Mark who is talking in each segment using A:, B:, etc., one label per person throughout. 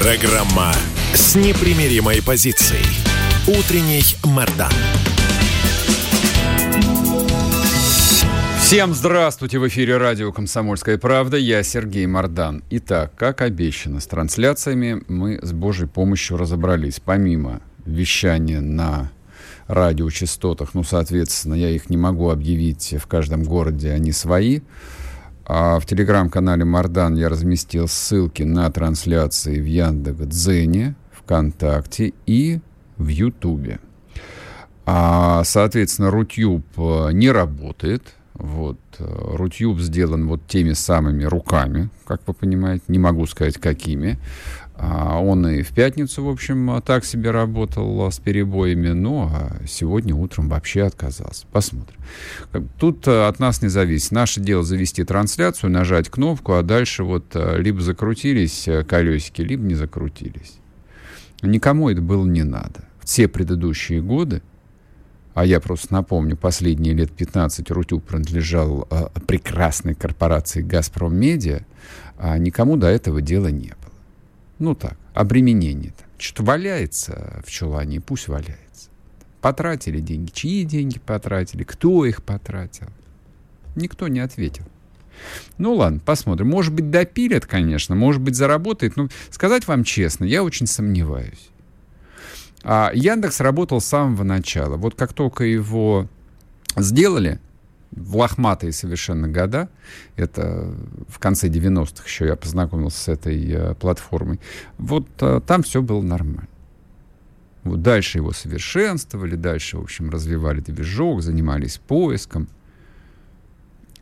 A: Программа с непримиримой позицией. Утренний Мордан.
B: Всем здравствуйте! В эфире радио «Комсомольская правда». Я Сергей Мордан. Итак, как обещано, с трансляциями мы с Божьей помощью разобрались. Помимо вещания на радиочастотах, ну, соответственно, я их не могу объявить в каждом городе, они свои. А в телеграм-канале Мардан я разместил ссылки на трансляции в Яндекс.Дзене, ВКонтакте и в Ютубе. А, соответственно, Рутюб э, не работает – вот. Э, Рутюб сделан вот теми самыми руками, как вы понимаете, не могу сказать какими. А он и в пятницу, в общем, так себе работал с перебоями, но сегодня утром вообще отказался. Посмотрим. Тут от нас не зависит. Наше дело завести трансляцию, нажать кнопку, а дальше вот либо закрутились колесики, либо не закрутились. Никому это было не надо. Все предыдущие годы а я просто напомню, последние лет 15 Рутюб принадлежал прекрасной корпорации «Газпром Медиа», а никому до этого дела не было. Ну так, обременение там. Что-то валяется в чулане, пусть валяется. Потратили деньги. Чьи деньги потратили? Кто их потратил? Никто не ответил. Ну ладно, посмотрим. Может быть, допилят, конечно, может быть, заработает. Но сказать вам честно, я очень сомневаюсь. А Яндекс работал с самого начала. Вот как только его сделали, в лохматые совершенно года, это в конце 90-х еще я познакомился с этой э, платформой, вот э, там все было нормально. Вот дальше его совершенствовали, дальше, в общем, развивали движок, занимались поиском.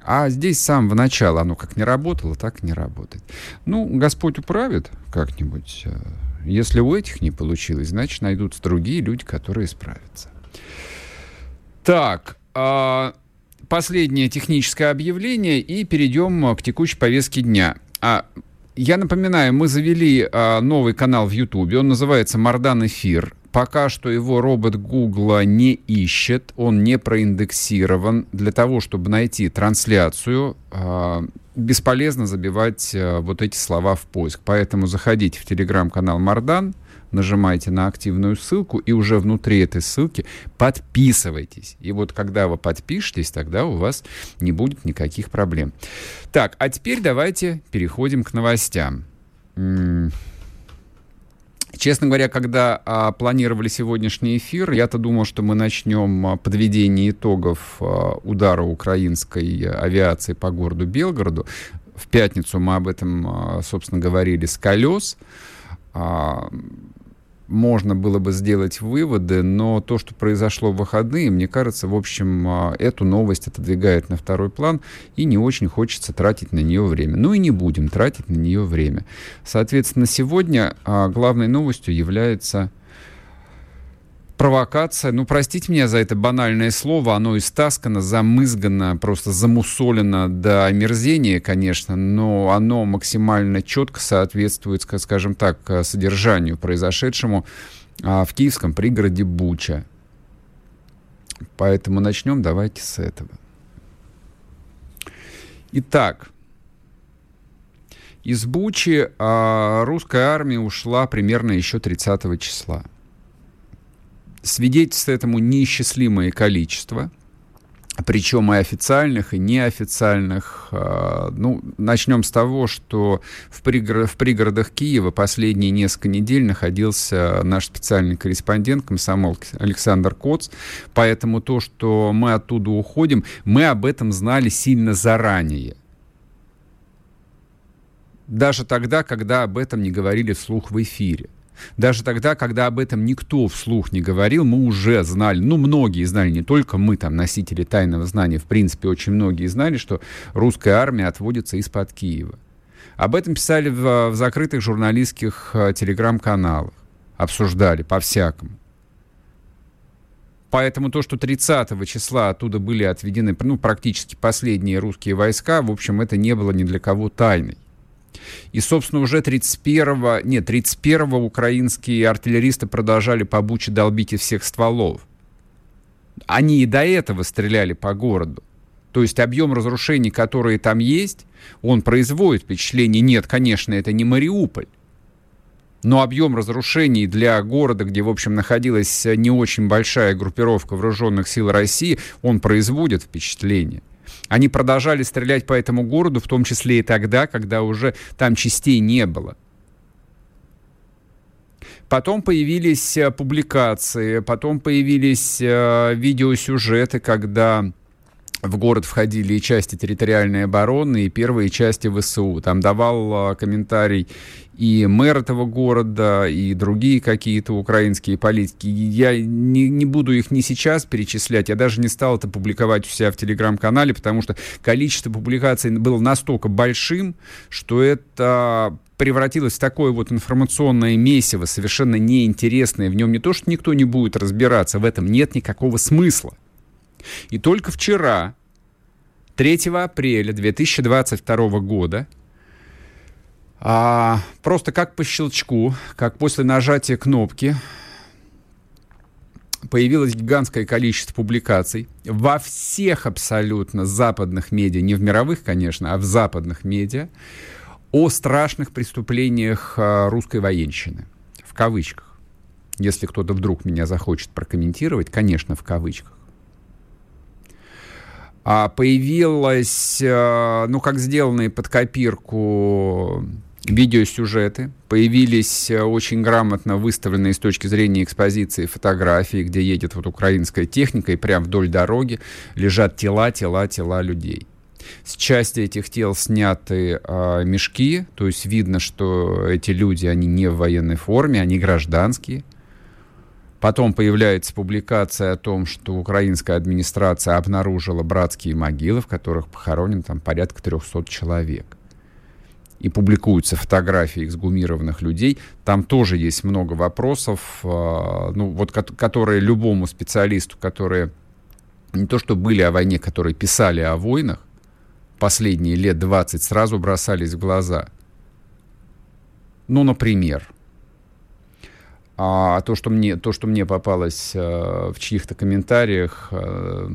B: А здесь с самого начала оно как не работало, так и не работает. Ну, Господь управит как-нибудь. Э, если у этих не получилось, значит, найдутся другие люди, которые справятся. Так, э, последнее техническое объявление и перейдем к текущей повестке дня. А, я напоминаю, мы завели а, новый канал в Ютубе, он называется «Мардан Эфир». Пока что его робот Гугла не ищет, он не проиндексирован. Для того, чтобы найти трансляцию, э, бесполезно забивать э, вот эти слова в поиск. Поэтому заходите в телеграм-канал Мардан, нажимайте на активную ссылку и уже внутри этой ссылки подписывайтесь. И вот когда вы подпишетесь, тогда у вас не будет никаких проблем. Так, а теперь давайте переходим к новостям. Честно говоря, когда а, планировали сегодняшний эфир, я-то думал, что мы начнем а, подведение итогов а, удара украинской авиации по городу Белгороду. В пятницу мы об этом, а, собственно, говорили с колес. А, можно было бы сделать выводы, но то, что произошло в выходные, мне кажется, в общем, а, эту новость отодвигает на второй план, и не очень хочется тратить на нее время. Ну и не будем тратить на нее время. Соответственно, сегодня а, главной новостью является провокация. Ну, простите меня за это банальное слово, оно истаскано, замызгано, просто замусолено до омерзения, конечно, но оно максимально четко соответствует, скажем так, содержанию произошедшему а, в киевском пригороде Буча. Поэтому начнем давайте с этого. Итак, из Бучи а, русская армия ушла примерно еще 30 числа. Свидетельств этому неисчислимое количество, причем и официальных, и неофициальных. А, ну, начнем с того, что в, пригород, в пригородах Киева последние несколько недель находился наш специальный корреспондент, комсомол Александр Коц. Поэтому то, что мы оттуда уходим, мы об этом знали сильно заранее. Даже тогда, когда об этом не говорили вслух в эфире. Даже тогда, когда об этом никто вслух не говорил, мы уже знали, ну, многие знали, не только мы, там, носители тайного знания, в принципе, очень многие знали, что русская армия отводится из-под Киева. Об этом писали в, в закрытых журналистских э, телеграм-каналах. Обсуждали по-всякому. Поэтому то, что 30 числа оттуда были отведены ну, практически последние русские войска, в общем, это не было ни для кого тайной. И, собственно, уже 31-го, нет, 31-го украинские артиллеристы продолжали по Буче долбить из всех стволов. Они и до этого стреляли по городу. То есть объем разрушений, которые там есть, он производит впечатление, нет, конечно, это не Мариуполь. Но объем разрушений для города, где, в общем, находилась не очень большая группировка вооруженных сил России, он производит впечатление. Они продолжали стрелять по этому городу, в том числе и тогда, когда уже там частей не было. Потом появились э, публикации, потом появились э, видеосюжеты, когда в город входили и части территориальной обороны, и первые части ВСУ. Там давал а, комментарий и мэр этого города, и другие какие-то украинские политики. Я не, не буду их ни сейчас перечислять, я даже не стал это публиковать у себя в телеграм-канале, потому что количество публикаций было настолько большим, что это превратилось в такое вот информационное месиво, совершенно неинтересное. В нем не то, что никто не будет разбираться, в этом нет никакого смысла. И только вчера, 3 апреля 2022 года, а, просто как по щелчку, как после нажатия кнопки, появилось гигантское количество публикаций во всех абсолютно западных медиа, не в мировых, конечно, а в западных медиа, о страшных преступлениях а, русской военщины. В кавычках. Если кто-то вдруг меня захочет прокомментировать, конечно, в кавычках. А появилось, э, ну, как сделанные под копирку видеосюжеты, появились э, очень грамотно выставленные с точки зрения экспозиции фотографии, где едет вот украинская техника, и прямо вдоль дороги лежат тела, тела, тела людей. С части этих тел сняты э, мешки, то есть видно, что эти люди, они не в военной форме, они гражданские. Потом появляется публикация о том, что украинская администрация обнаружила братские могилы, в которых похоронен там порядка 300 человек. И публикуются фотографии эксгумированных людей. Там тоже есть много вопросов, э, ну, вот, которые любому специалисту, которые не то что были о войне, которые писали о войнах, последние лет 20 сразу бросались в глаза. Ну, например, а то, что мне, то, что мне попалось э, в чьих-то комментариях, э,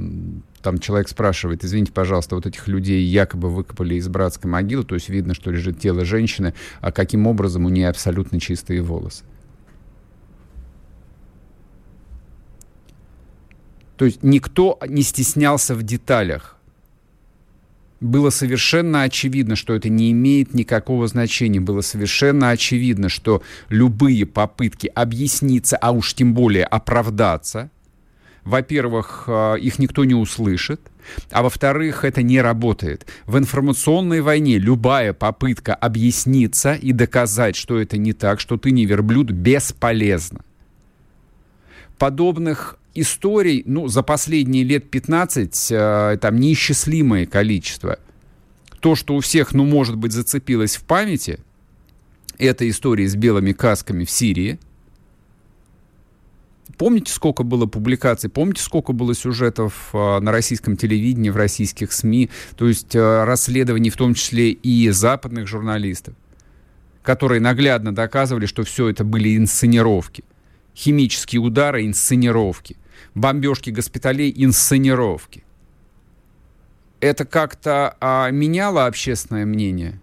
B: там человек спрашивает, извините, пожалуйста, вот этих людей якобы выкопали из братской могилы, то есть видно, что лежит тело женщины, а каким образом у нее абсолютно чистые волосы? То есть никто не стеснялся в деталях было совершенно очевидно, что это не имеет никакого значения. Было совершенно очевидно, что любые попытки объясниться, а уж тем более оправдаться, во-первых, э, их никто не услышит, а во-вторых, это не работает. В информационной войне любая попытка объясниться и доказать, что это не так, что ты не верблюд, бесполезна. Подобных историй, ну, за последние лет 15, э, там, неисчислимое количество. То, что у всех, ну, может быть, зацепилось в памяти, это история с белыми касками в Сирии. Помните, сколько было публикаций, помните, сколько было сюжетов э, на российском телевидении, в российских СМИ, то есть э, расследований, в том числе и западных журналистов, которые наглядно доказывали, что все это были инсценировки химические удары, инсценировки бомбежки госпиталей, инсценировки. Это как-то а, меняло общественное мнение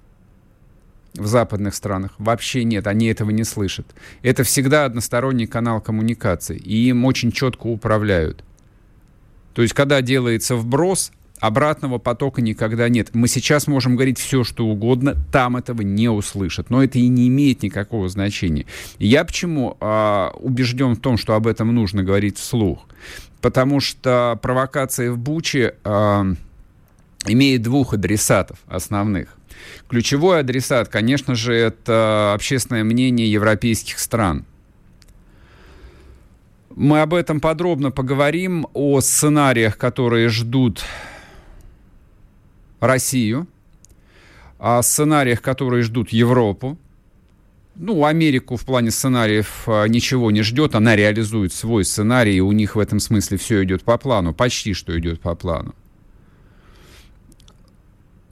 B: в западных странах? Вообще нет, они этого не слышат. Это всегда односторонний канал коммуникации, и им очень четко управляют. То есть, когда делается вброс, обратного потока никогда нет. Мы сейчас можем говорить все, что угодно, там этого не услышат. Но это и не имеет никакого значения. Я почему э, убежден в том, что об этом нужно говорить вслух? Потому что провокация в Буче э, имеет двух адресатов основных. Ключевой адресат, конечно же, это общественное мнение европейских стран. Мы об этом подробно поговорим, о сценариях, которые ждут Россию. о сценариях, которые ждут Европу. Ну, Америку в плане сценариев а, ничего не ждет, она реализует свой сценарий, и у них в этом смысле все идет по плану, почти что идет по плану.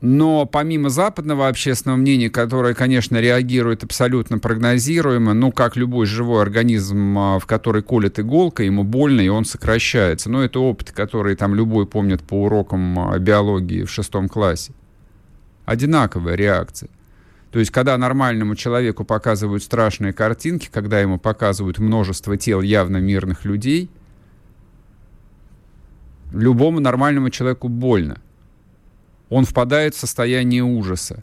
B: Но помимо западного общественного мнения, которое, конечно, реагирует абсолютно прогнозируемо, ну, как любой живой организм, а, в который колет иголка, ему больно, и он сокращается. Но это опыт, который там любой помнит по урокам а, биологии в шестом классе. Одинаковая реакция. То есть, когда нормальному человеку показывают страшные картинки, когда ему показывают множество тел явно мирных людей, любому нормальному человеку больно он впадает в состояние ужаса.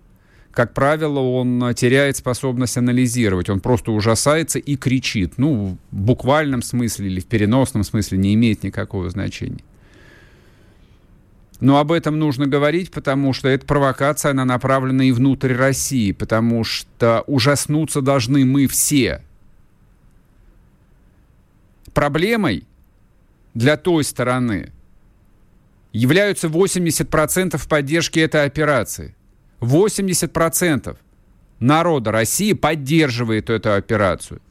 B: Как правило, он теряет способность анализировать, он просто ужасается и кричит. Ну, в буквальном смысле или в переносном смысле не имеет никакого значения. Но об этом нужно говорить, потому что эта провокация, она направлена и внутрь России, потому что ужаснуться должны мы все. Проблемой для той стороны являются 80% поддержки этой операции. 80% народа России поддерживает эту операцию.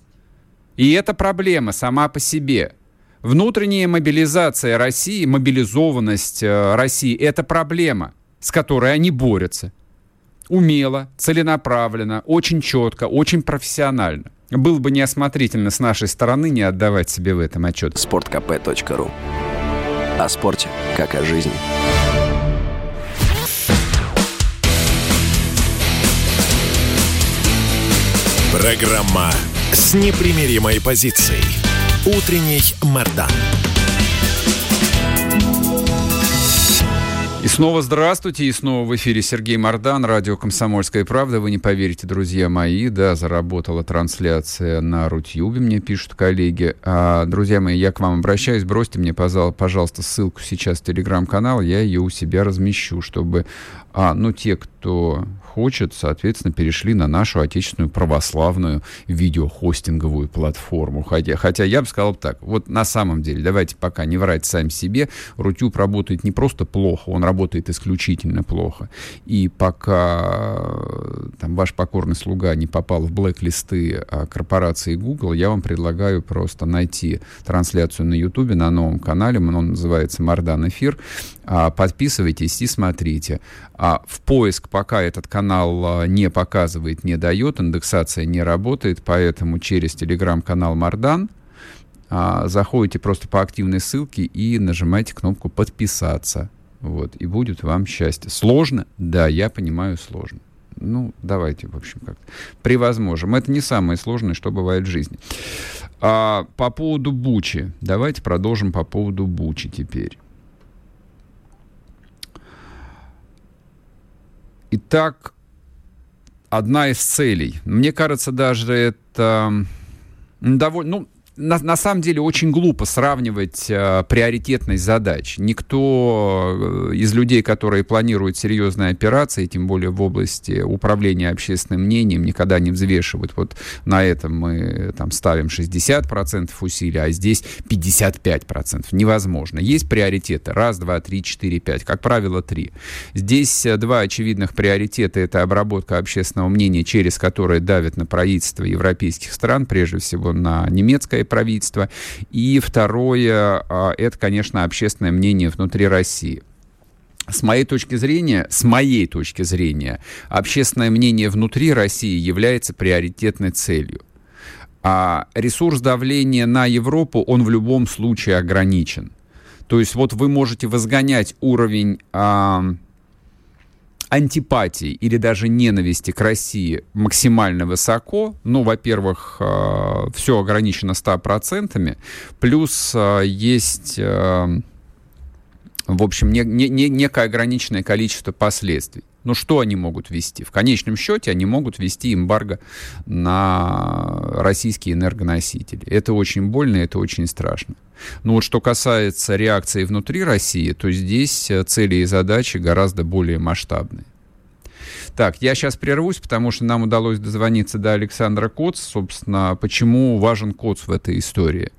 B: И это проблема сама по себе. Внутренняя мобилизация России, мобилизованность э, России – это проблема, с которой они борются. Умело, целенаправленно, очень четко, очень профессионально. Было бы неосмотрительно с нашей стороны не отдавать себе в этом отчет.
C: sportkp.ru о спорте, как о жизни.
A: Программа с непримиримой позицией. Утренний Мордан.
B: И снова здравствуйте, и снова в эфире Сергей Мордан, радио «Комсомольская правда». Вы не поверите, друзья мои, да, заработала трансляция на Рутюбе, мне пишут коллеги. А, друзья мои, я к вам обращаюсь, бросьте мне, пожалуйста, ссылку сейчас в телеграм-канал, я ее у себя размещу, чтобы, а, ну, те, кто хочет, соответственно, перешли на нашу отечественную православную видеохостинговую платформу. Хотя, хотя я бы сказал так, вот на самом деле, давайте пока не врать сами себе, Рутюб работает не просто плохо, он работает исключительно плохо. И пока э, там, ваш покорный слуга не попал в блэк-листы а, корпорации Google, я вам предлагаю просто найти трансляцию на YouTube на новом канале, он называется «Мардан Эфир», подписывайтесь и смотрите. А в поиск пока этот канал а, не показывает, не дает, индексация не работает, поэтому через телеграм-канал Мардан а, заходите просто по активной ссылке и нажимаете кнопку «Подписаться». Вот, и будет вам счастье. Сложно? Да, я понимаю, сложно. Ну, давайте, в общем, как-то превозможем. Это не самое сложное, что бывает в жизни. А, по поводу Бучи. Давайте продолжим по поводу Бучи теперь. Итак, одна из целей. Мне кажется, даже это довольно, ну, на, на самом деле очень глупо сравнивать э, приоритетность задач. Никто э, из людей, которые планируют серьезные операции, тем более в области управления общественным мнением, никогда не взвешивает. Вот на этом мы там ставим 60% усилий, а здесь 55%. Невозможно. Есть приоритеты. Раз, два, три, четыре, пять. Как правило, три. Здесь э, два очевидных приоритета. Это обработка общественного мнения, через которое давят на правительство европейских стран, прежде всего на немецкое правительства. И второе, а, это, конечно, общественное мнение внутри России. С моей точки зрения, с моей точки зрения, общественное мнение внутри России является приоритетной целью. А ресурс давления на Европу, он в любом случае ограничен. То есть вот вы можете возгонять уровень а, антипатии или даже ненависти к России максимально высоко. Ну, во-первых, э, все ограничено 100%, плюс э, есть, э, в общем, не, не, не, некое ограниченное количество последствий. Ну, что они могут вести? В конечном счете они могут вести эмбарго на российские энергоносители. Это очень больно, это очень страшно. Но вот что касается реакции внутри России, то здесь цели и задачи гораздо более масштабные. Так, я сейчас прервусь, потому что нам удалось дозвониться до Александра Коц. Собственно, почему важен Коц в этой истории?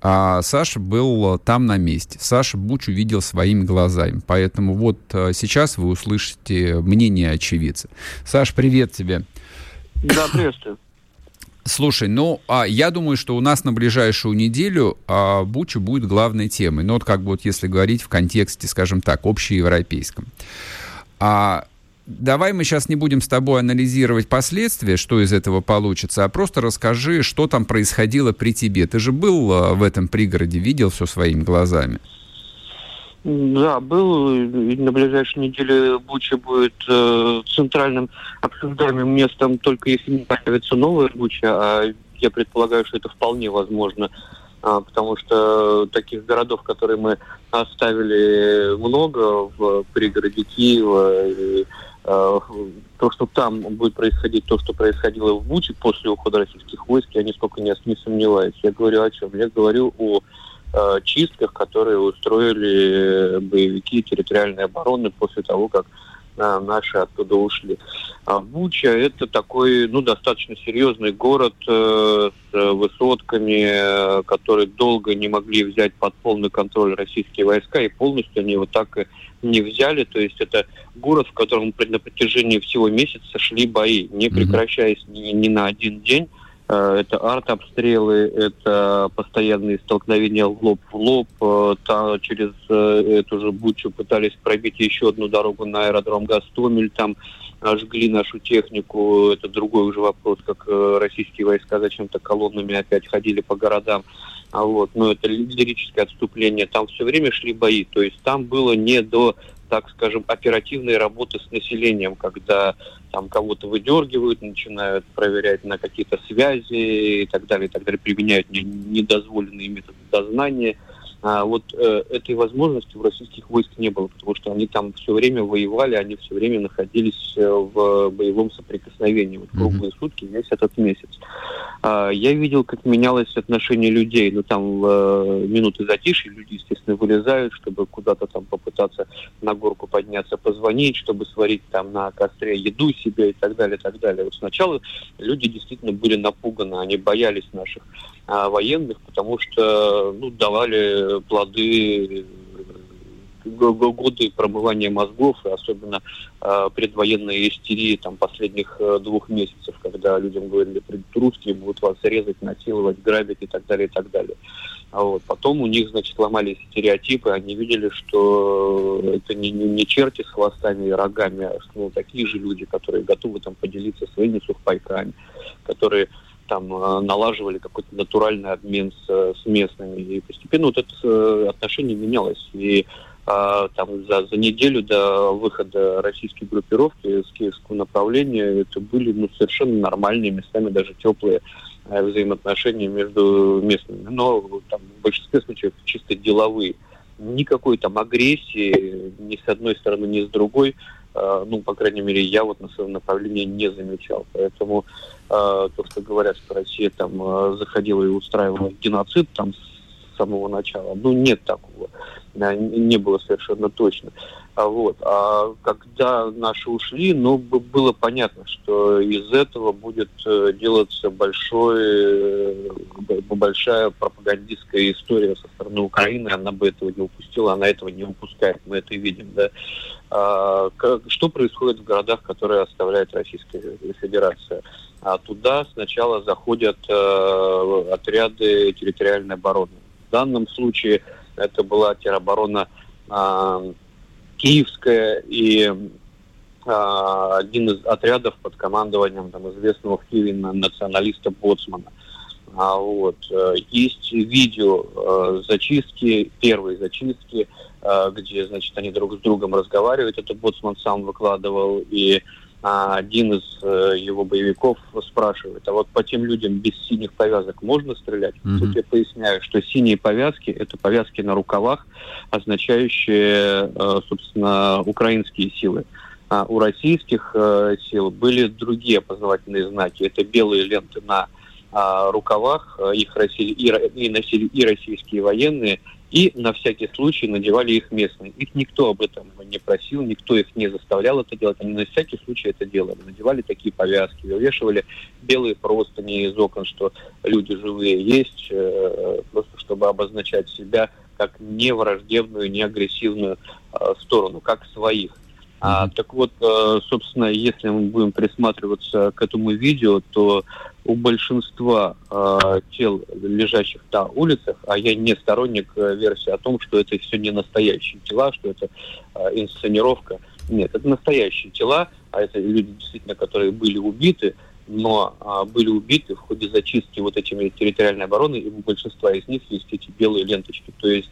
B: А Саша был там на месте. Саша Буч увидел своими глазами. Поэтому вот сейчас вы услышите мнение очевидца. Саш, привет тебе.
D: Да, приветствую.
B: Слушай, ну, а, я думаю, что у нас на ближайшую неделю а, Буча будет главной темой. Ну, вот как бы вот если говорить в контексте, скажем так, общеевропейском. А давай мы сейчас не будем с тобой анализировать последствия, что из этого получится, а просто расскажи, что там происходило при тебе. Ты же был а, в этом пригороде, видел все своими глазами.
D: Да, был. И на ближайшей неделе Буча будет э, центральным обсуждаемым местом, только если не появится новая Буча, а я предполагаю, что это вполне возможно, а, потому что таких городов, которые мы оставили много в пригороде Киева, и, э, то, что там будет происходить, то, что происходило в Буче после ухода российских войск, я нисколько не, не сомневаюсь. Я говорю о чем? Я говорю о э, чистках, которые устроили боевики территориальной обороны после того, как э, наши оттуда ушли. А Буча это такой, ну, достаточно серьезный город э, с высотками, э, которые долго не могли взять под полный контроль российские войска, и полностью они его так и не взяли. То есть это город, в котором на протяжении всего месяца шли бои, не прекращаясь ни, ни на один день. Э, это артобстрелы, это постоянные столкновения лоб в лоб. Э, там через э, эту же Бучу пытались пробить еще одну дорогу на аэродром Гастомель. Там жгли нашу технику. Это другой уже вопрос, как российские войска зачем-то колоннами опять ходили по городам. А вот, но это лирическое отступление. Там все время шли бои. То есть там было не до так скажем, оперативной работы с населением, когда там кого-то выдергивают, начинают проверять на какие-то связи и так далее, и так далее, применяют недозволенные методы дознания – а вот э, этой возможности у российских войск не было, потому что они там все время воевали, они все время находились э, в боевом соприкосновении, вот круглые mm-hmm. сутки, весь этот месяц. А, я видел, как менялось отношение людей, ну там э, минуты затишья люди, естественно, вылезают, чтобы куда-то там попытаться на горку подняться, позвонить, чтобы сварить там на костре еду себе и так далее, и так далее. Вот сначала люди действительно были напуганы, они боялись наших а, военных, потому что ну, давали плоды э, годы промывания мозгов, и особенно э, предвоенной истерии там, последних э, двух месяцев, когда людям говорили, придут русские, будут вас резать, насиловать, грабить и так далее, и так далее. А вот. Потом у них, значит, ломались стереотипы, они видели, что это не, не, не черти с хвостами и рогами, а ну, такие же люди, которые готовы там поделиться своими сухпайками, которые там э, налаживали какой-то натуральный обмен с, с местными. И постепенно вот это э, отношение менялось. И а, там за, за неделю до выхода российской группировки с киевского направления это были ну, совершенно нормальные, местами даже теплые э, взаимоотношения между местными. Но там, в большинстве случаев чисто деловые. Никакой там агрессии ни с одной стороны, ни с другой Э, ну, по крайней мере, я вот на своем направлении не замечал. Поэтому э, то, что говорят, что Россия там э, заходила и устраивала геноцид там самого начала, ну, нет такого. Не было совершенно точно. А вот. А когда наши ушли, ну, было понятно, что из этого будет делаться большой, большая пропагандистская история со стороны Украины. Она бы этого не упустила, она этого не упускает. Мы это видим, да. А, что происходит в городах, которые оставляет Российская Федерация? А туда сначала заходят э, отряды территориальной обороны. В данном случае это была тероборона э, киевская и э, один из отрядов под командованием там, известного в Киеве националиста Боцмана. А, вот. Э, есть видео э, зачистки, первой зачистки, э, где, значит, они друг с другом разговаривают. Это Боцман сам выкладывал, и а, один из его боевиков спрашивает, а вот по тем людям без синих повязок можно стрелять? Mm-hmm. Тут я поясняю, что синие повязки – это повязки на рукавах, означающие, собственно, украинские силы. А у российских сил были другие опознавательные знаки. Это белые ленты на а, рукавах. Их носили и, и носили и российские военные, и на всякий случай надевали их местные. Их никто об этом не просил, никто их не заставлял это делать, они на всякий случай это делали. Надевали такие повязки, вывешивали белые простыни из окон, что люди живые есть, э, просто чтобы обозначать себя как не враждебную, не агрессивную э, сторону, как своих. А, так вот, э, собственно, если мы будем присматриваться к этому видео, то у большинства э, тел, лежащих на улицах, а я не сторонник э, версии о том, что это все не настоящие тела, что это э, инсценировка. Нет, это настоящие тела, а это люди, действительно, которые были убиты, но а, были убиты в ходе зачистки вот этими территориальной обороны, и у большинства из них есть эти белые ленточки. То есть,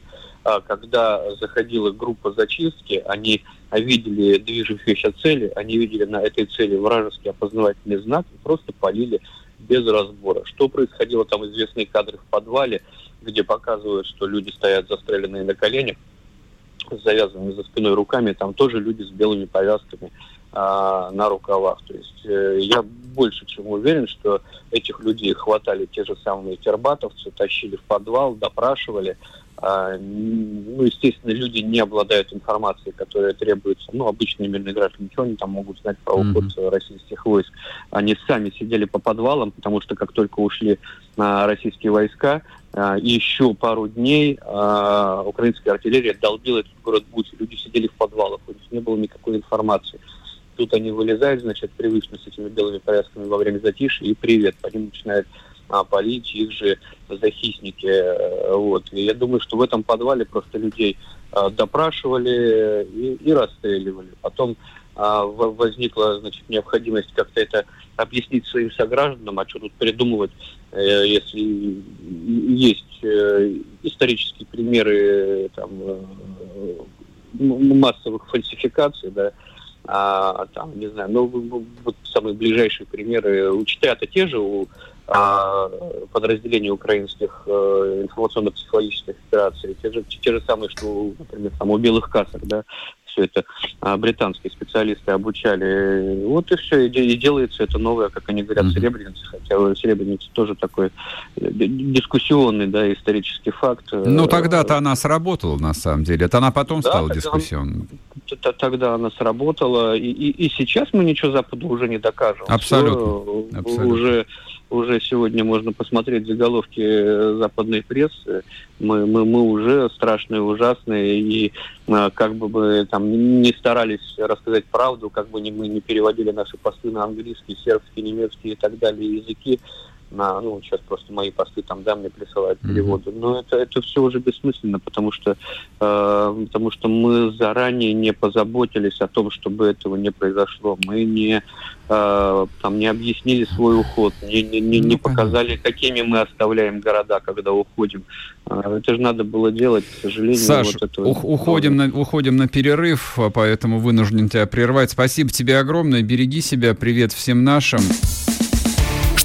D: когда заходила группа зачистки, они видели движущиеся цели, они видели на этой цели вражеский опознавательный знак и просто полили без разбора. Что происходило, там известные кадры в подвале, где показывают, что люди стоят застреленные на коленях, с завязанными за спиной руками, там тоже люди с белыми повязками а, на рукавах. То есть э, я больше чем уверен, что этих людей хватали те же самые тербатовцы, тащили в подвал, допрашивали, а, ну, естественно, люди не обладают информацией, которая требуется. Ну, обычные мирные граждане, ничего они там могут знать про уход mm-hmm. российских войск. Они сами сидели по подвалам, потому что как только ушли а, российские войска, а, еще пару дней а, украинская артиллерия долбила этот город Бучи. Люди сидели в подвалах, у них не было никакой информации. Тут они вылезают, значит, привычно с этими белыми повязками во время затишья, и привет, по ним начинают а, полить их же захисники. Э, вот. И я думаю, что в этом подвале просто людей а, допрашивали и, и расстреливали. Потом а, возникла значит, необходимость как-то это объяснить своим согражданам, а что тут придумывать, э, если есть э, исторические примеры там, массовых фальсификаций, да, а, там, не знаю, ну, вот самые ближайшие примеры, учителя-то те же у а, подразделений украинских э, информационно-психологических операций, те же, те же самые, что, например, там у белых касок, да, все это а, британские специалисты обучали. Вот и все, и, и делается это новое, как они говорят, серебряница, хотя серебряница тоже такой э, дискуссионный, да, исторический факт.
B: Ну, тогда-то она сработала, на самом деле. Это она потом да, стала дискуссионной.
D: Тогда она сработала, и, и, и сейчас мы ничего Западу уже не докажем.
B: Абсолютно.
D: Все Абсолютно. Уже уже сегодня можно посмотреть заголовки э, западной прессы. Мы, мы, мы уже страшные, ужасные, и э, как бы мы там не старались рассказать правду, как бы мы не переводили наши посты на английский, сербский, немецкий и так далее языки, на, ну, сейчас просто мои посты там, да, мне присылают переводы. Mm-hmm. Но это, это все уже бессмысленно, потому что, э, потому что мы заранее не позаботились о том, чтобы этого не произошло. Мы не, э, там, не объяснили свой уход, не, не, не, не ну, показали, какими мы оставляем города, когда уходим. Э, это же надо было делать, к сожалению.
B: Саш, вот это ух- уходим, на, уходим на перерыв, поэтому вынужден тебя прервать. Спасибо тебе огромное, береги себя, привет всем нашим.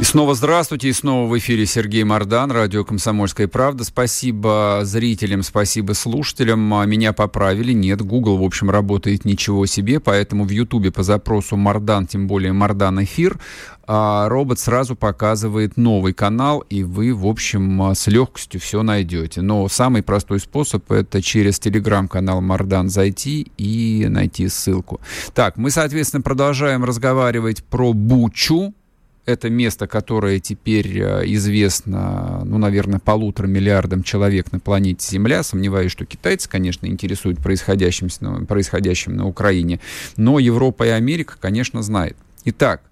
B: И снова здравствуйте, и снова в эфире Сергей Мордан, радио «Комсомольская правда». Спасибо зрителям, спасибо слушателям. А, меня поправили. Нет, Google, в общем, работает ничего себе, поэтому в Ютубе по запросу Мордан, тем более Мордан эфир, а, робот сразу показывает новый канал, и вы, в общем, а, с легкостью все найдете. Но самый простой способ — это через телеграм-канал Мардан зайти и найти ссылку. Так, мы, соответственно, продолжаем разговаривать про Бучу, это место, которое теперь э, известно, ну, наверное, полутора миллиардам человек на планете Земля. Сомневаюсь, что китайцы, конечно, интересуют происходящим, происходящим на Украине. Но Европа и Америка, конечно, знают. Итак,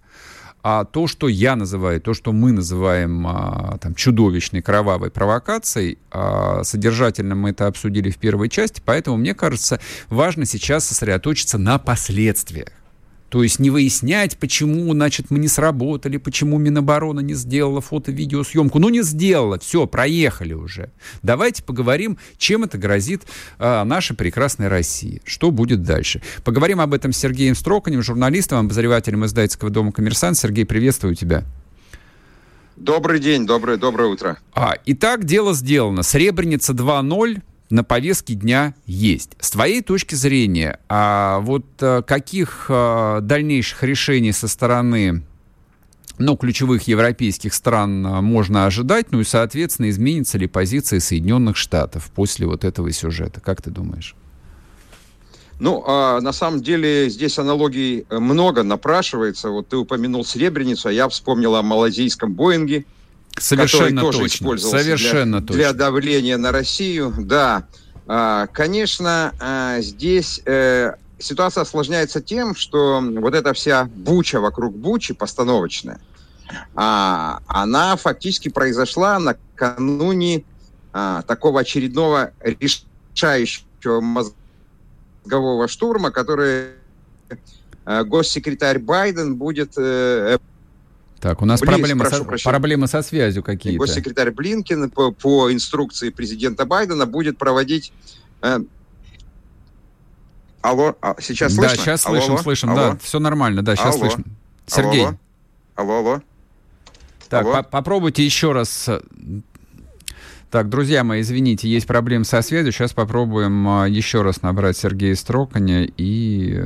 B: а то, что я называю, то, что мы называем а, там, чудовищной кровавой провокацией, а, содержательно мы это обсудили в первой части, поэтому мне кажется, важно сейчас сосредоточиться на последствиях. То есть не выяснять, почему, значит, мы не сработали, почему Минобороны не сделала фото-видеосъемку. Ну, не сделала, все, проехали уже. Давайте поговорим, чем это грозит а, нашей прекрасной России. Что будет дальше? Поговорим об этом с Сергеем Строканем, журналистом, обозревателем издательского дома «Коммерсант». Сергей, приветствую тебя.
E: Добрый день, доброе, доброе утро.
B: А, итак, дело сделано. Сребреница 2.0 на повестке дня есть. С твоей точки зрения, а вот а, каких а, дальнейших решений со стороны ну, ключевых европейских стран а, можно ожидать, ну и, соответственно, изменится ли позиция Соединенных Штатов после вот этого сюжета? Как ты думаешь?
E: Ну, а, на самом деле здесь аналогий много напрашивается. Вот ты упомянул Сребреницу, а я вспомнил о малазийском Боинге,
B: Совершенно
E: который тоже
B: точно.
E: использовался
B: Совершенно
E: для,
B: точно.
E: для давления на Россию. Да, а, конечно, а, здесь э, ситуация осложняется тем, что вот эта вся буча вокруг бучи постановочная, а, она фактически произошла накануне такого очередного решающего мозгового штурма, который э, госсекретарь Байден будет э,
B: Так, у нас
E: Блин,
B: проблемы,
E: прошу
B: со,
E: прощения.
B: проблемы со связью какие-то.
E: госсекретарь Блинкин по, по инструкции президента Байдена будет проводить... э, Алло, а, сейчас
B: да,
E: слышно?
B: сейчас
E: Алло,
B: слышим,
E: алло,
B: слышим,
E: алло,
B: да, все нормально, да, сейчас
E: Алло.
B: слышно. Сергей,
E: Алло, алло, алло.
B: так,
E: алло.
B: по- попробуйте еще раз. Так, друзья мои, извините, есть проблемы со связью. Сейчас попробуем а, еще раз набрать Сергея Строканя, и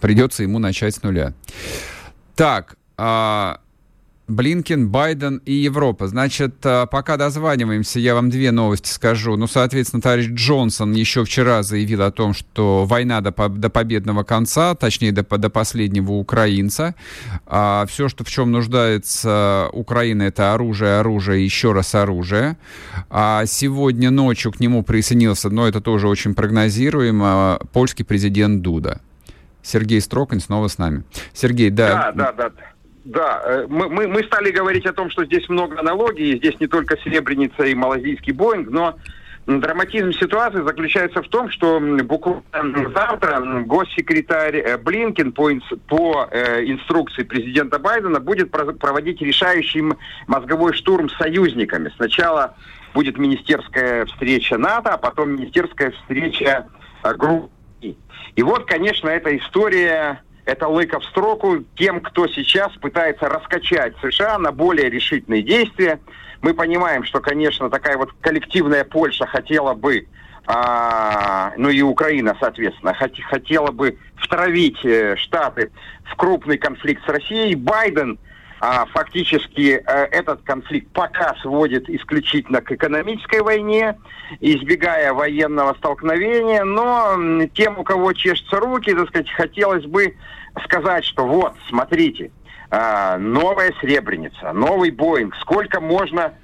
B: придется ему начать с нуля. Так, а, Блинкен, Байден и Европа. Значит, а, пока дозваниваемся, я вам две новости скажу. Ну, соответственно, товарищ Джонсон еще вчера заявил о том, что война до, до победного конца, точнее, до, до последнего украинца. А, все, что в чем нуждается Украина, это оружие, оружие, еще раз оружие. А сегодня ночью к нему присоединился, но это тоже очень прогнозируемо, польский президент Дуда. Сергей Строкань снова с нами. Сергей, да.
F: Да, да, да. Да, э, мы, мы, мы стали говорить о том, что здесь много аналогий, здесь не только Сребреница и малазийский Боинг, но драматизм ситуации заключается в том, что буквально завтра госсекретарь э, Блинкин по, по э, инструкции президента Байдена будет про- проводить решающий мозговой штурм с союзниками. Сначала будет министерская встреча НАТО, а потом министерская встреча Грузии. И вот, конечно, эта история это лыка в строку тем, кто сейчас пытается раскачать США на более решительные действия. Мы понимаем, что, конечно, такая вот коллективная Польша хотела бы, а, ну и Украина, соответственно, хот- хотела бы втравить э, Штаты в крупный конфликт с Россией. Байден а, фактически э, этот конфликт пока сводит исключительно к экономической войне, избегая военного столкновения, но тем, у кого чешутся руки, так сказать, хотелось бы сказать, что вот, смотрите, а, новая Сребреница, новый Боинг, сколько можно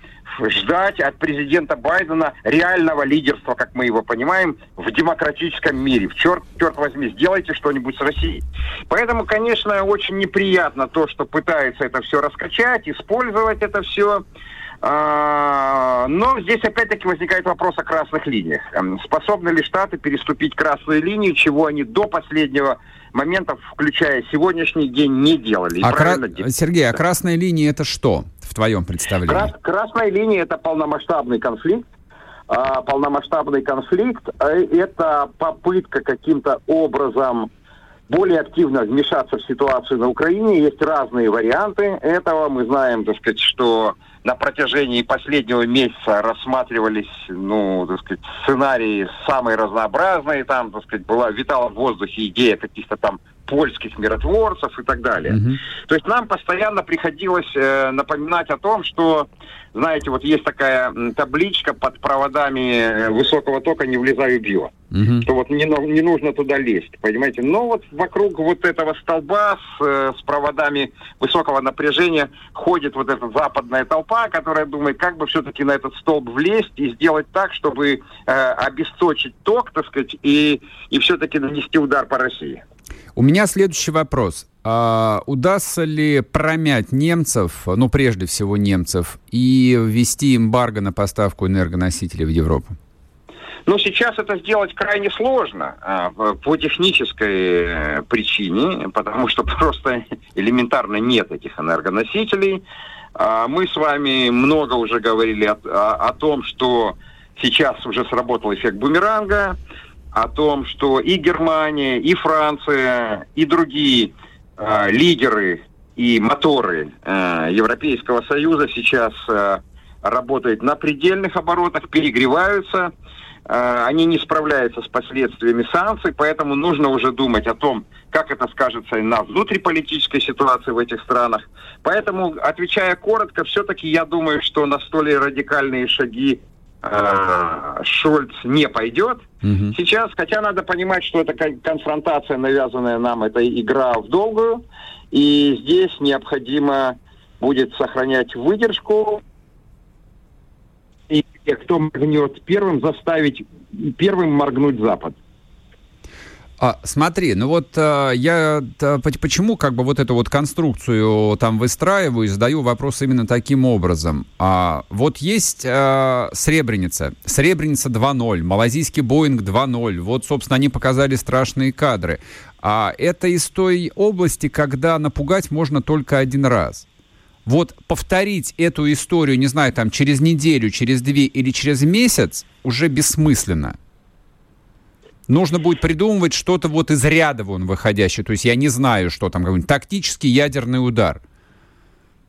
F: ждать от президента Байдена реального лидерства, как мы его понимаем, в демократическом мире. В черт, черт возьми, сделайте что-нибудь с Россией. Поэтому, конечно, очень неприятно то, что пытаются это все раскачать, использовать это все. А, Но здесь опять-таки возникает вопрос о красных линиях. Эм, Способны ли Штаты переступить красную линию, чего они до последнего момента, включая сегодняшний день, не делали?
B: А кра-
F: делали.
B: Сергей, а красная линия это что в твоем представлении?
F: Крас- красная линия это полномасштабный конфликт. А, полномасштабный конфликт э, это попытка каким-то образом более активно вмешаться в ситуацию на Украине. Есть разные варианты этого. Мы знаем, так сказать, что на протяжении последнего месяца рассматривались, ну, так сказать, сценарии самые разнообразные. Там, так сказать, была витала в воздухе идея каких-то там польских миротворцев и так далее.
B: Мгм.
F: То есть нам постоянно приходилось э, напоминать о том, что, знаете, вот есть такая табличка под проводами э, высокого тока «Не влезай, убила».
B: Мгм.
F: Что вот не, не нужно туда лезть, понимаете? Но вот вокруг вот этого столба с, э, с проводами высокого напряжения ходит вот эта западная толпа, которая думает, как бы все-таки на этот столб влезть и сделать так, чтобы э, обесточить ток, так сказать, и, и все-таки нанести удар по России.
B: У меня следующий вопрос. А, удастся ли промять немцев, ну, прежде всего немцев, и ввести эмбарго на поставку энергоносителей в Европу?
F: Ну, сейчас это сделать крайне сложно а, по технической э, причине, потому что просто элементарно нет этих энергоносителей. А, мы с вами много уже говорили о, о, о том, что сейчас уже сработал эффект бумеранга, о том, что и Германия, и Франция, и другие э, лидеры и моторы э, Европейского Союза сейчас э, работают на предельных оборотах, перегреваются, они не справляются с последствиями санкций, поэтому нужно уже думать о том, как это скажется на внутриполитической ситуации в этих странах. Поэтому, отвечая коротко, все-таки я думаю, что на столь радикальные шаги э, Шольц не пойдет. Угу. Сейчас, хотя надо понимать, что это конфронтация, навязанная нам, это игра в долгую, и здесь необходимо будет сохранять выдержку, и кто моргнет первым, заставить первым моргнуть Запад.
B: А, смотри, ну вот а, я а, почему как бы вот эту вот конструкцию там выстраиваю и задаю вопрос именно таким образом. А, вот есть а, Сребреница, Сребреница 2.0, малазийский Боинг 2.0. Вот, собственно, они показали страшные кадры. А это из той области, когда напугать можно только один раз. Вот повторить эту историю, не знаю, там через неделю, через две или через месяц уже бессмысленно нужно будет придумывать что-то вот из ряда вон выходящее. То есть я не знаю, что там, какой-нибудь тактический ядерный удар.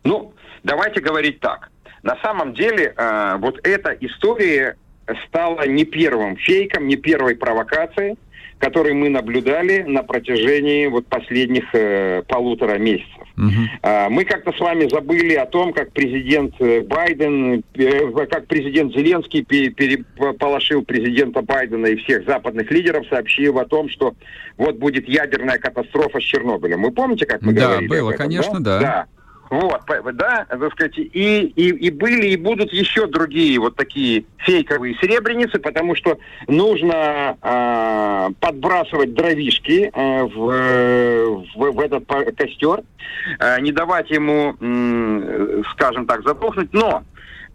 F: Ну, давайте говорить так. На самом деле, э, вот эта история стала не первым фейком, не первой провокацией который мы наблюдали на протяжении вот последних э, полутора месяцев. Угу. А, мы как-то с вами забыли о том, как президент э, Байден, э, как президент Зеленский переполошил президента Байдена и всех западных лидеров, сообщив о том, что вот будет ядерная катастрофа с Чернобылем. Вы помните, как мы
B: да,
F: говорили?
B: Да, было, конечно, да.
F: да. Вот, да, так сказать, и, и, и были, и будут еще другие вот такие фейковые серебряницы, потому что нужно э, подбрасывать дровишки э, в, в, в этот костер, э, не давать ему, э, скажем так, затухнуть, но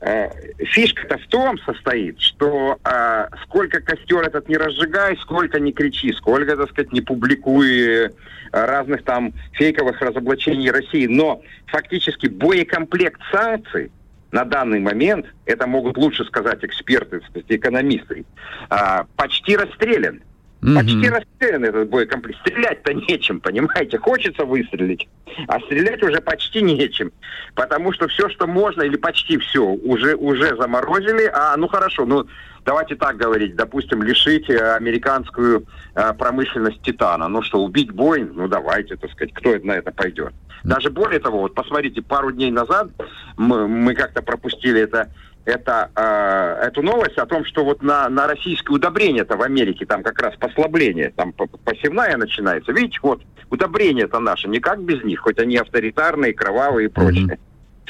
F: Э, фишка-то в том состоит, что э, сколько костер этот не разжигай, сколько не кричи, сколько, так сказать, не публикуй разных там фейковых разоблачений России, но фактически боекомплект санкций на данный момент, это могут лучше сказать эксперты, экономисты, э, почти расстрелян. Почти расстрелян этот боекомплект. Стрелять-то нечем, понимаете? Хочется выстрелить, а стрелять уже почти нечем. Потому что все, что можно, или почти все, уже, уже заморозили. А, ну хорошо, ну давайте так говорить, допустим, лишить э, американскую э, промышленность титана. Ну что, убить Боинг? Ну давайте, так сказать, кто на это пойдет? Даже более того, вот посмотрите, пару дней назад мы, мы как-то пропустили это это, э, эту новость о том, что вот на, на российское удобрение-то в Америке там как раз послабление, там посевная начинается. Видите, вот удобрение-то наше, никак без них, хоть они авторитарные, кровавые и прочее. Mm-hmm.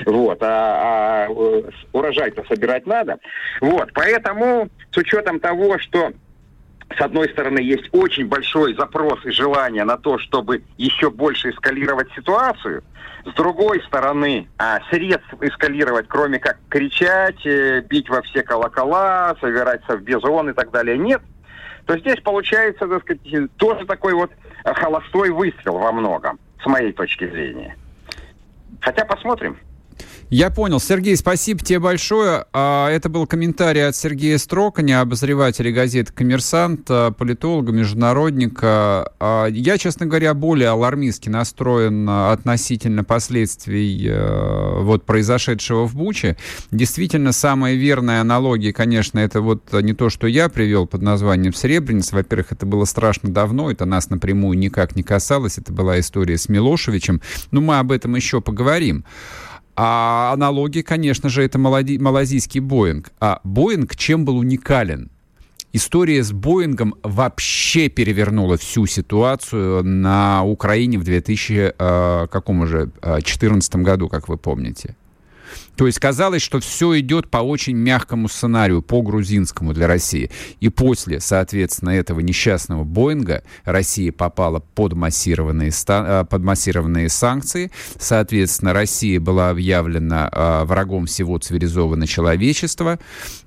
F: Вот, а, а урожай-то собирать надо. Вот, поэтому с учетом того, что с одной стороны, есть очень большой запрос и желание на то, чтобы еще больше эскалировать ситуацию. С другой стороны, а, средств эскалировать, кроме как кричать, э, бить во все колокола, собираться в безон и так далее, нет. То здесь получается, так сказать, тоже такой вот холостой выстрел во многом, с моей точки зрения. Хотя посмотрим.
B: Я понял. Сергей, спасибо тебе большое. А, это был комментарий от Сергея Строконя, обозревателя газеты «Коммерсант», политолога, международника. А, я, честно говоря, более алармистски настроен относительно последствий вот произошедшего в Буче. Действительно, самая верная аналогия, конечно, это вот не то, что я привел под названием «Сребреница». Во-первых, это было страшно давно, это нас напрямую никак не касалось. Это была история с Милошевичем. Но мы об этом еще поговорим. А аналогия, конечно же, это малази, малазийский Боинг. А Боинг чем был уникален? История с Боингом вообще перевернула всю ситуацию на Украине в 2014 э, году, как вы помните. То есть казалось, что все идет по очень мягкому сценарию, по грузинскому для России. И после, соответственно, этого несчастного Боинга Россия попала под массированные, э, под массированные санкции. Соответственно, Россия была объявлена а, врагом всего цивилизованного человечества.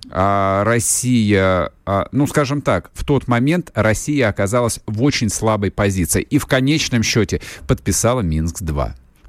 B: А, Россия, а, ну, скажем так, в тот момент Россия оказалась в очень слабой позиции и в конечном счете подписала Минск-2.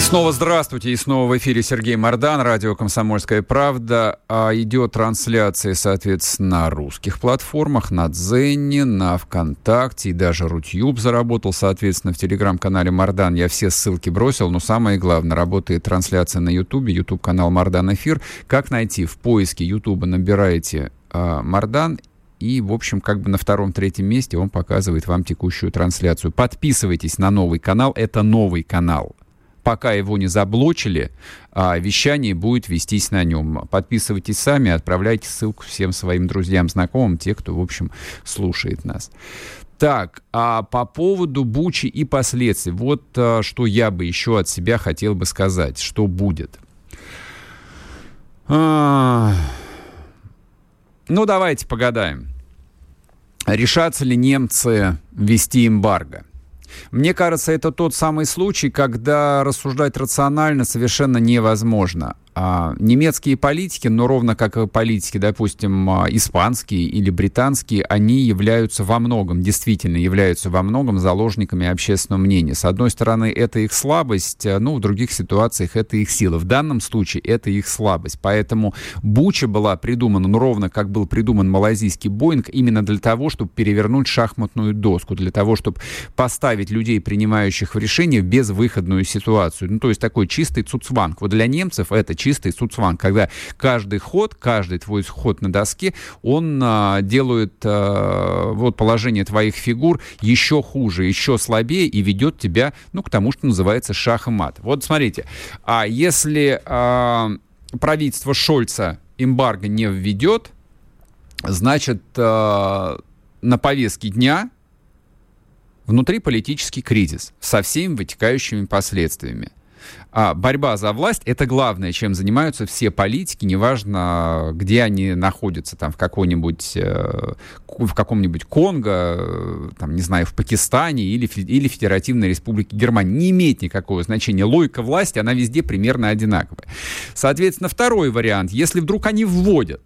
B: Снова здравствуйте, и снова в эфире Сергей Мордан, радио «Комсомольская правда». А идет трансляция, соответственно, на русских платформах, на Дзене, на ВКонтакте, и даже Рутюб заработал, соответственно, в телеграм-канале Мордан. Я все ссылки бросил, но самое главное, работает трансляция на Ютубе, Ютуб-канал Мордан Эфир. Как найти? В поиске Ютуба набираете э, Мордан и, в общем, как бы на втором-третьем месте он показывает вам текущую трансляцию. Подписывайтесь на новый канал, это новый канал пока его не заблочили, а вещание будет вестись на нем. Подписывайтесь сами, отправляйте ссылку всем своим друзьям, знакомым, те, кто, в общем, слушает нас. Так, а по поводу Бучи и последствий. Вот а, что я бы еще от себя хотел бы сказать, что будет. А... Ну, давайте погадаем. Решатся ли немцы ввести эмбарго? Мне кажется, это тот самый случай, когда рассуждать рационально совершенно невозможно. А, немецкие политики, но ровно как и политики, допустим, а, испанские или британские, они являются во многом, действительно являются во многом заложниками общественного мнения. С одной стороны, это их слабость, а, ну, в других ситуациях это их сила. В данном случае это их слабость. Поэтому Буча была придумана, ну, ровно как был придуман малазийский Боинг, именно для того, чтобы перевернуть шахматную доску, для того, чтобы поставить людей, принимающих в решение, в безвыходную ситуацию. Ну, то есть такой чистый цуцванг. Вот для немцев это чистый суцван, когда каждый ход, каждый твой ход на доске, он а, делает а, вот положение твоих фигур еще хуже, еще слабее и ведет тебя, ну, к тому, что называется шах и мат. Вот смотрите, а если а, правительство Шольца эмбарго не введет, значит, а, на повестке дня внутриполитический кризис со всеми вытекающими последствиями. А борьба за власть — это главное, чем занимаются все политики, неважно, где они находятся, там, в какой-нибудь, э, в каком-нибудь Конго, э, там, не знаю, в Пакистане или, или Федеративной Республике Германии. Не имеет никакого значения. Логика власти, она везде примерно одинаковая. Соответственно, второй вариант. Если вдруг они вводят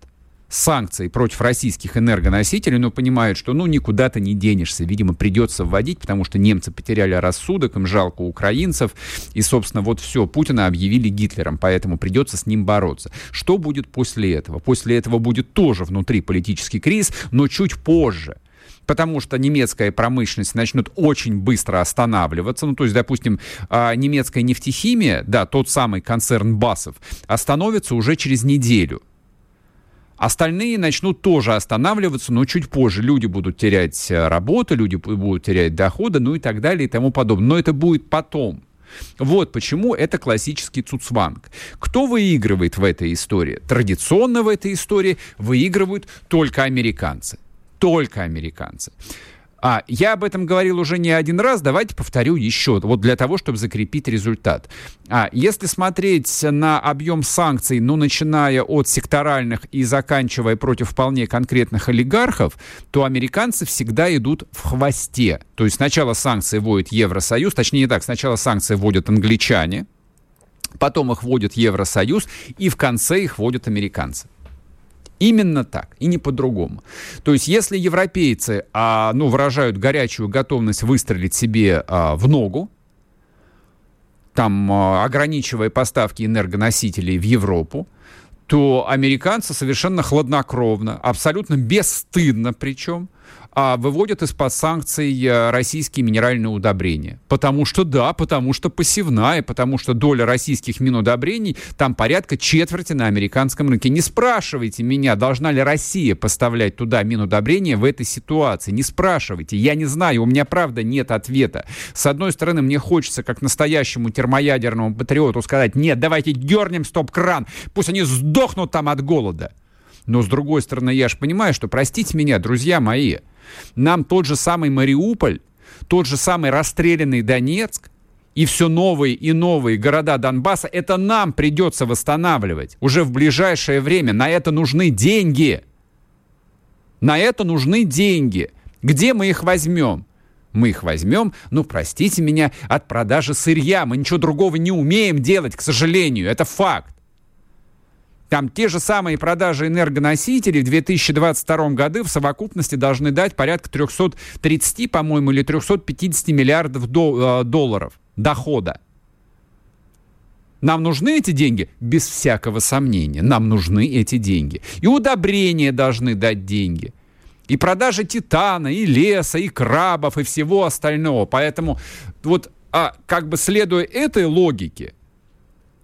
B: санкций против российских энергоносителей, но понимают, что ну никуда ты не денешься, видимо, придется вводить, потому что немцы потеряли рассудок, им жалко украинцев, и, собственно, вот все, Путина объявили Гитлером, поэтому придется с ним бороться. Что будет после этого? После этого будет тоже внутри политический кризис, но чуть позже потому что немецкая промышленность начнет очень быстро останавливаться. Ну, то есть, допустим, а, немецкая нефтехимия, да, тот самый концерн Басов, остановится уже через неделю. Остальные начнут тоже останавливаться, но чуть позже. Люди будут терять э, работу, люди будут терять доходы, ну и так далее и тому подобное. Но это будет потом. Вот почему это классический цуцванг. Кто выигрывает в этой истории? Традиционно в этой истории выигрывают только американцы. Только американцы. А, я об этом говорил уже не один раз, давайте повторю еще, вот для того, чтобы закрепить результат. А, если смотреть на объем санкций, ну, начиная от секторальных и заканчивая против вполне конкретных олигархов, то американцы всегда идут в хвосте. То есть сначала санкции вводит Евросоюз, точнее не так, сначала санкции вводят англичане, потом их вводит Евросоюз, и в конце их вводят американцы. Именно так, и не по-другому. То есть, если европейцы а, ну, выражают горячую готовность выстрелить себе а, в ногу, там, а, ограничивая поставки энергоносителей в Европу, то американцы совершенно хладнокровно, абсолютно бесстыдно причем, а, выводят из-под санкций э, российские минеральные удобрения. Потому что да, потому что посевная, потому что доля российских минудобрений там порядка четверти на американском рынке. Не спрашивайте меня, должна ли Россия поставлять туда минудобрения в этой ситуации. Не спрашивайте, я не знаю, у меня правда нет ответа. С одной стороны, мне хочется, как настоящему термоядерному патриоту, сказать, нет, давайте дернем стоп-кран, пусть они сдохнут там от голода. Но с другой стороны, я же понимаю, что, простите меня, друзья мои, нам тот же самый Мариуполь, тот же самый расстрелянный Донецк и все новые и новые города Донбасса, это нам придется восстанавливать уже в ближайшее время. На это нужны деньги. На это нужны деньги. Где мы их возьмем? Мы их возьмем, ну, простите меня, от продажи сырья. Мы ничего другого не умеем делать, к сожалению. Это факт. Там те же самые продажи энергоносителей в 2022 году в совокупности должны дать порядка 330, по-моему, или 350 миллиардов до, э, долларов дохода. Нам нужны эти деньги? Без всякого сомнения. Нам нужны эти деньги. И удобрения должны дать деньги. И продажи титана, и леса, и крабов, и всего остального. Поэтому вот а, как бы следуя этой логике,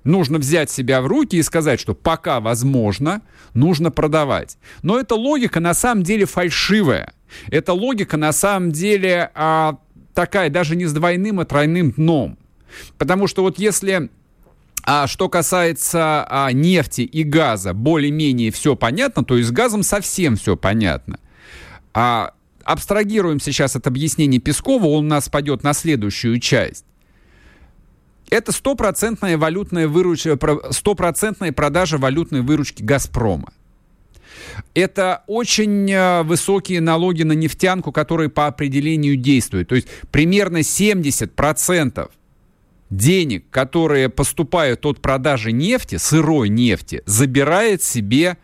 B: Нужно взять себя в руки и сказать, что пока возможно, нужно продавать. Но эта логика на самом деле фальшивая. Эта логика на самом деле а, такая даже не с двойным, а тройным дном. Потому что вот если а что касается а, нефти и газа, более-менее все понятно, то и с газом совсем все понятно. А, абстрагируем сейчас от объяснения Пескова, он у нас пойдет на следующую часть. Это стопроцентная валютная выручка, стопроцентная продажа валютной выручки «Газпрома». Это очень э, высокие налоги на нефтянку, которые по определению действуют. То есть примерно 70% денег, которые поступают от продажи нефти, сырой нефти, забирает себе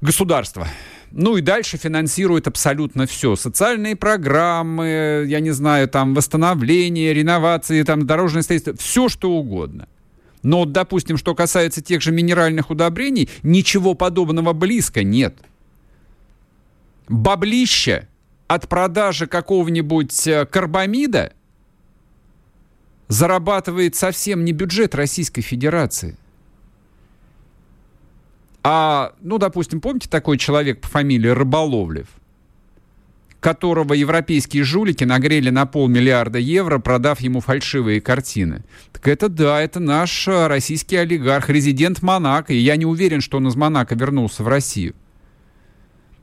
B: государство. Ну и дальше финансирует абсолютно все. Социальные программы, я не знаю, там восстановление, реновации, там дорожное строительство, все что угодно. Но, допустим, что касается тех же минеральных удобрений, ничего подобного близко нет. Баблище от продажи какого-нибудь э, карбамида зарабатывает совсем не бюджет Российской Федерации. А, ну, допустим, помните такой человек по фамилии Рыболовлев? которого европейские жулики нагрели на полмиллиарда евро, продав ему фальшивые картины. Так это да, это наш э, российский олигарх, резидент Монако, и я не уверен, что он из Монако вернулся в Россию.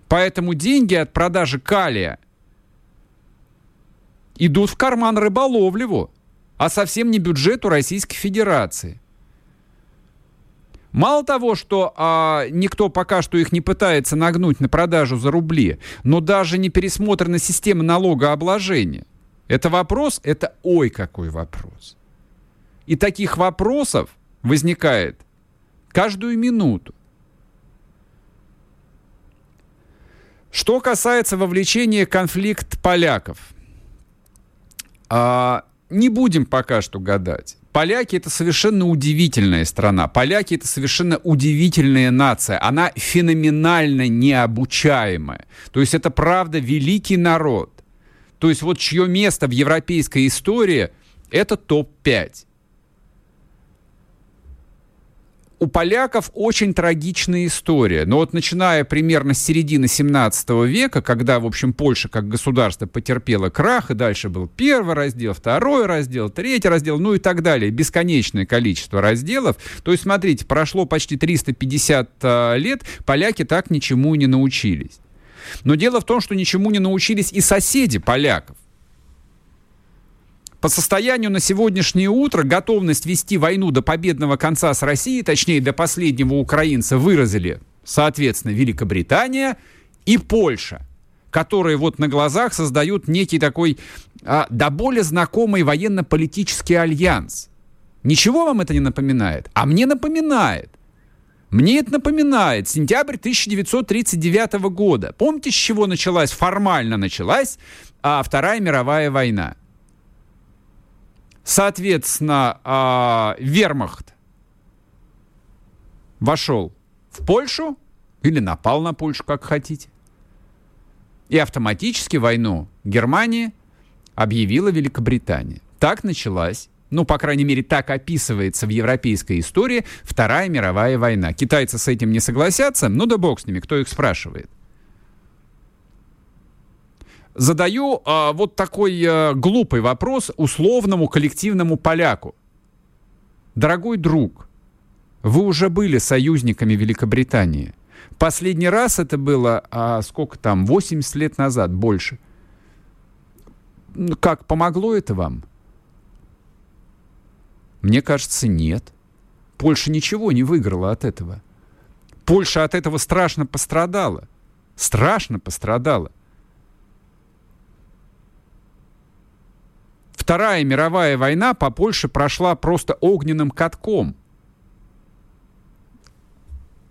B: Поэтому деньги от продажи калия идут в карман рыболовлеву, а совсем не бюджету Российской Федерации. Мало того, что а, никто пока что их не пытается нагнуть на продажу за рубли, но даже не пересмотрена система налогообложения. Это вопрос, это ой какой вопрос. И таких вопросов возникает каждую минуту. Что касается вовлечения конфликт поляков, а, не будем пока что гадать. Поляки это совершенно удивительная страна. Поляки это совершенно удивительная нация. Она феноменально необучаемая. То есть это правда великий народ. То есть вот чье место в европейской истории это топ-5 у поляков очень трагичная история. Но вот начиная примерно с середины 17 века, когда, в общем, Польша как государство потерпела крах, и дальше был первый раздел, второй раздел, третий раздел, ну и так далее. Бесконечное количество разделов. То есть, смотрите, прошло почти 350 э, лет, поляки так ничему не научились. Но дело в том, что ничему не научились и соседи поляков. По состоянию на сегодняшнее утро готовность вести войну до победного конца с Россией, точнее до последнего украинца, выразили, соответственно, Великобритания и Польша, которые вот на глазах создают некий такой а, до более знакомый военно-политический альянс. Ничего вам это не напоминает? А мне напоминает. Мне это напоминает сентябрь 1939 года. Помните, с чего началась, формально началась а, Вторая мировая война? Соответственно, э, вермахт вошел в Польшу или напал на Польшу, как хотите. И автоматически войну Германии объявила Великобритания. Так началась ну, по крайней мере, так описывается в европейской истории Вторая мировая война. Китайцы с этим не согласятся, ну да бог с ними, кто их спрашивает. Задаю а, вот такой а, глупый вопрос условному коллективному поляку. Дорогой друг, вы уже были союзниками Великобритании. Последний раз это было, а, сколько там, 80 лет назад, больше. Как, помогло это вам? Мне кажется, нет. Польша ничего не выиграла от этого. Польша от этого страшно пострадала. Страшно пострадала. Вторая мировая война по Польше прошла просто огненным катком.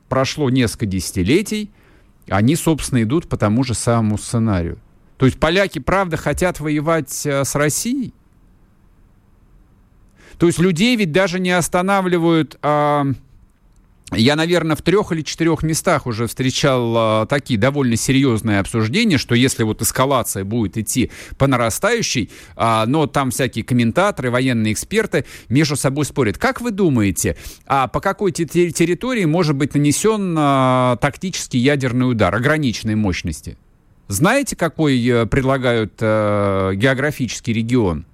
B: Прошло несколько десятилетий, они, собственно, идут по тому же самому сценарию. То есть поляки, правда, хотят воевать э, с Россией? То есть людей ведь даже не останавливают... А, я, наверное, в трех или четырех местах уже встречал а, такие довольно серьезные обсуждения, что если вот эскалация будет идти по нарастающей, а, но там всякие комментаторы, военные эксперты между собой спорят. Как вы думаете, а по какой территории может быть нанесен а, тактический ядерный удар ограниченной мощности? Знаете, какой э, предлагают а, географический регион?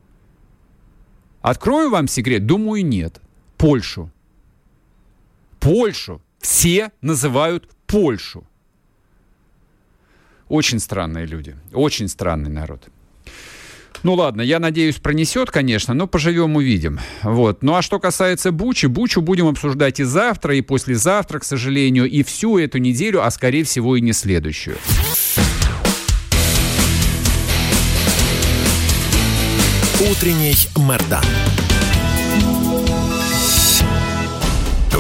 B: Открою вам секрет? Думаю, нет. Польшу. Польшу. Все называют Польшу. Очень странные люди. Очень странный народ. Ну ладно, я надеюсь, пронесет, конечно, но поживем, увидим. Вот. Ну а что касается Бучи, Бучу будем обсуждать и завтра, и послезавтра, к сожалению, и всю эту неделю, а скорее всего и не следующую.
A: Утренний Мордан.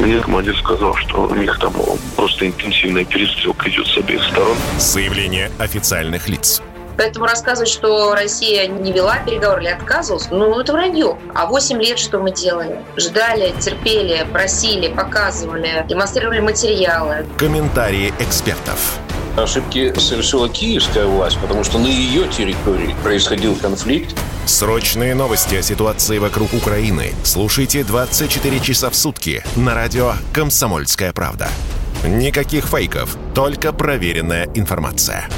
G: Мне командир сказал, что у них там просто интенсивная перестрелка идет с обеих сторон.
A: Заявление официальных лиц.
H: Поэтому рассказывать, что Россия не вела переговоры или отказывалась, ну, это вранье. А 8 лет что мы делали? Ждали, терпели, просили, показывали, демонстрировали материалы.
A: Комментарии экспертов.
I: Ошибки совершила киевская власть, потому что на ее территории происходил конфликт.
A: Срочные новости о ситуации вокруг Украины слушайте 24 часа в сутки на радио «Комсомольская правда». Никаких фейков, только проверенная информация.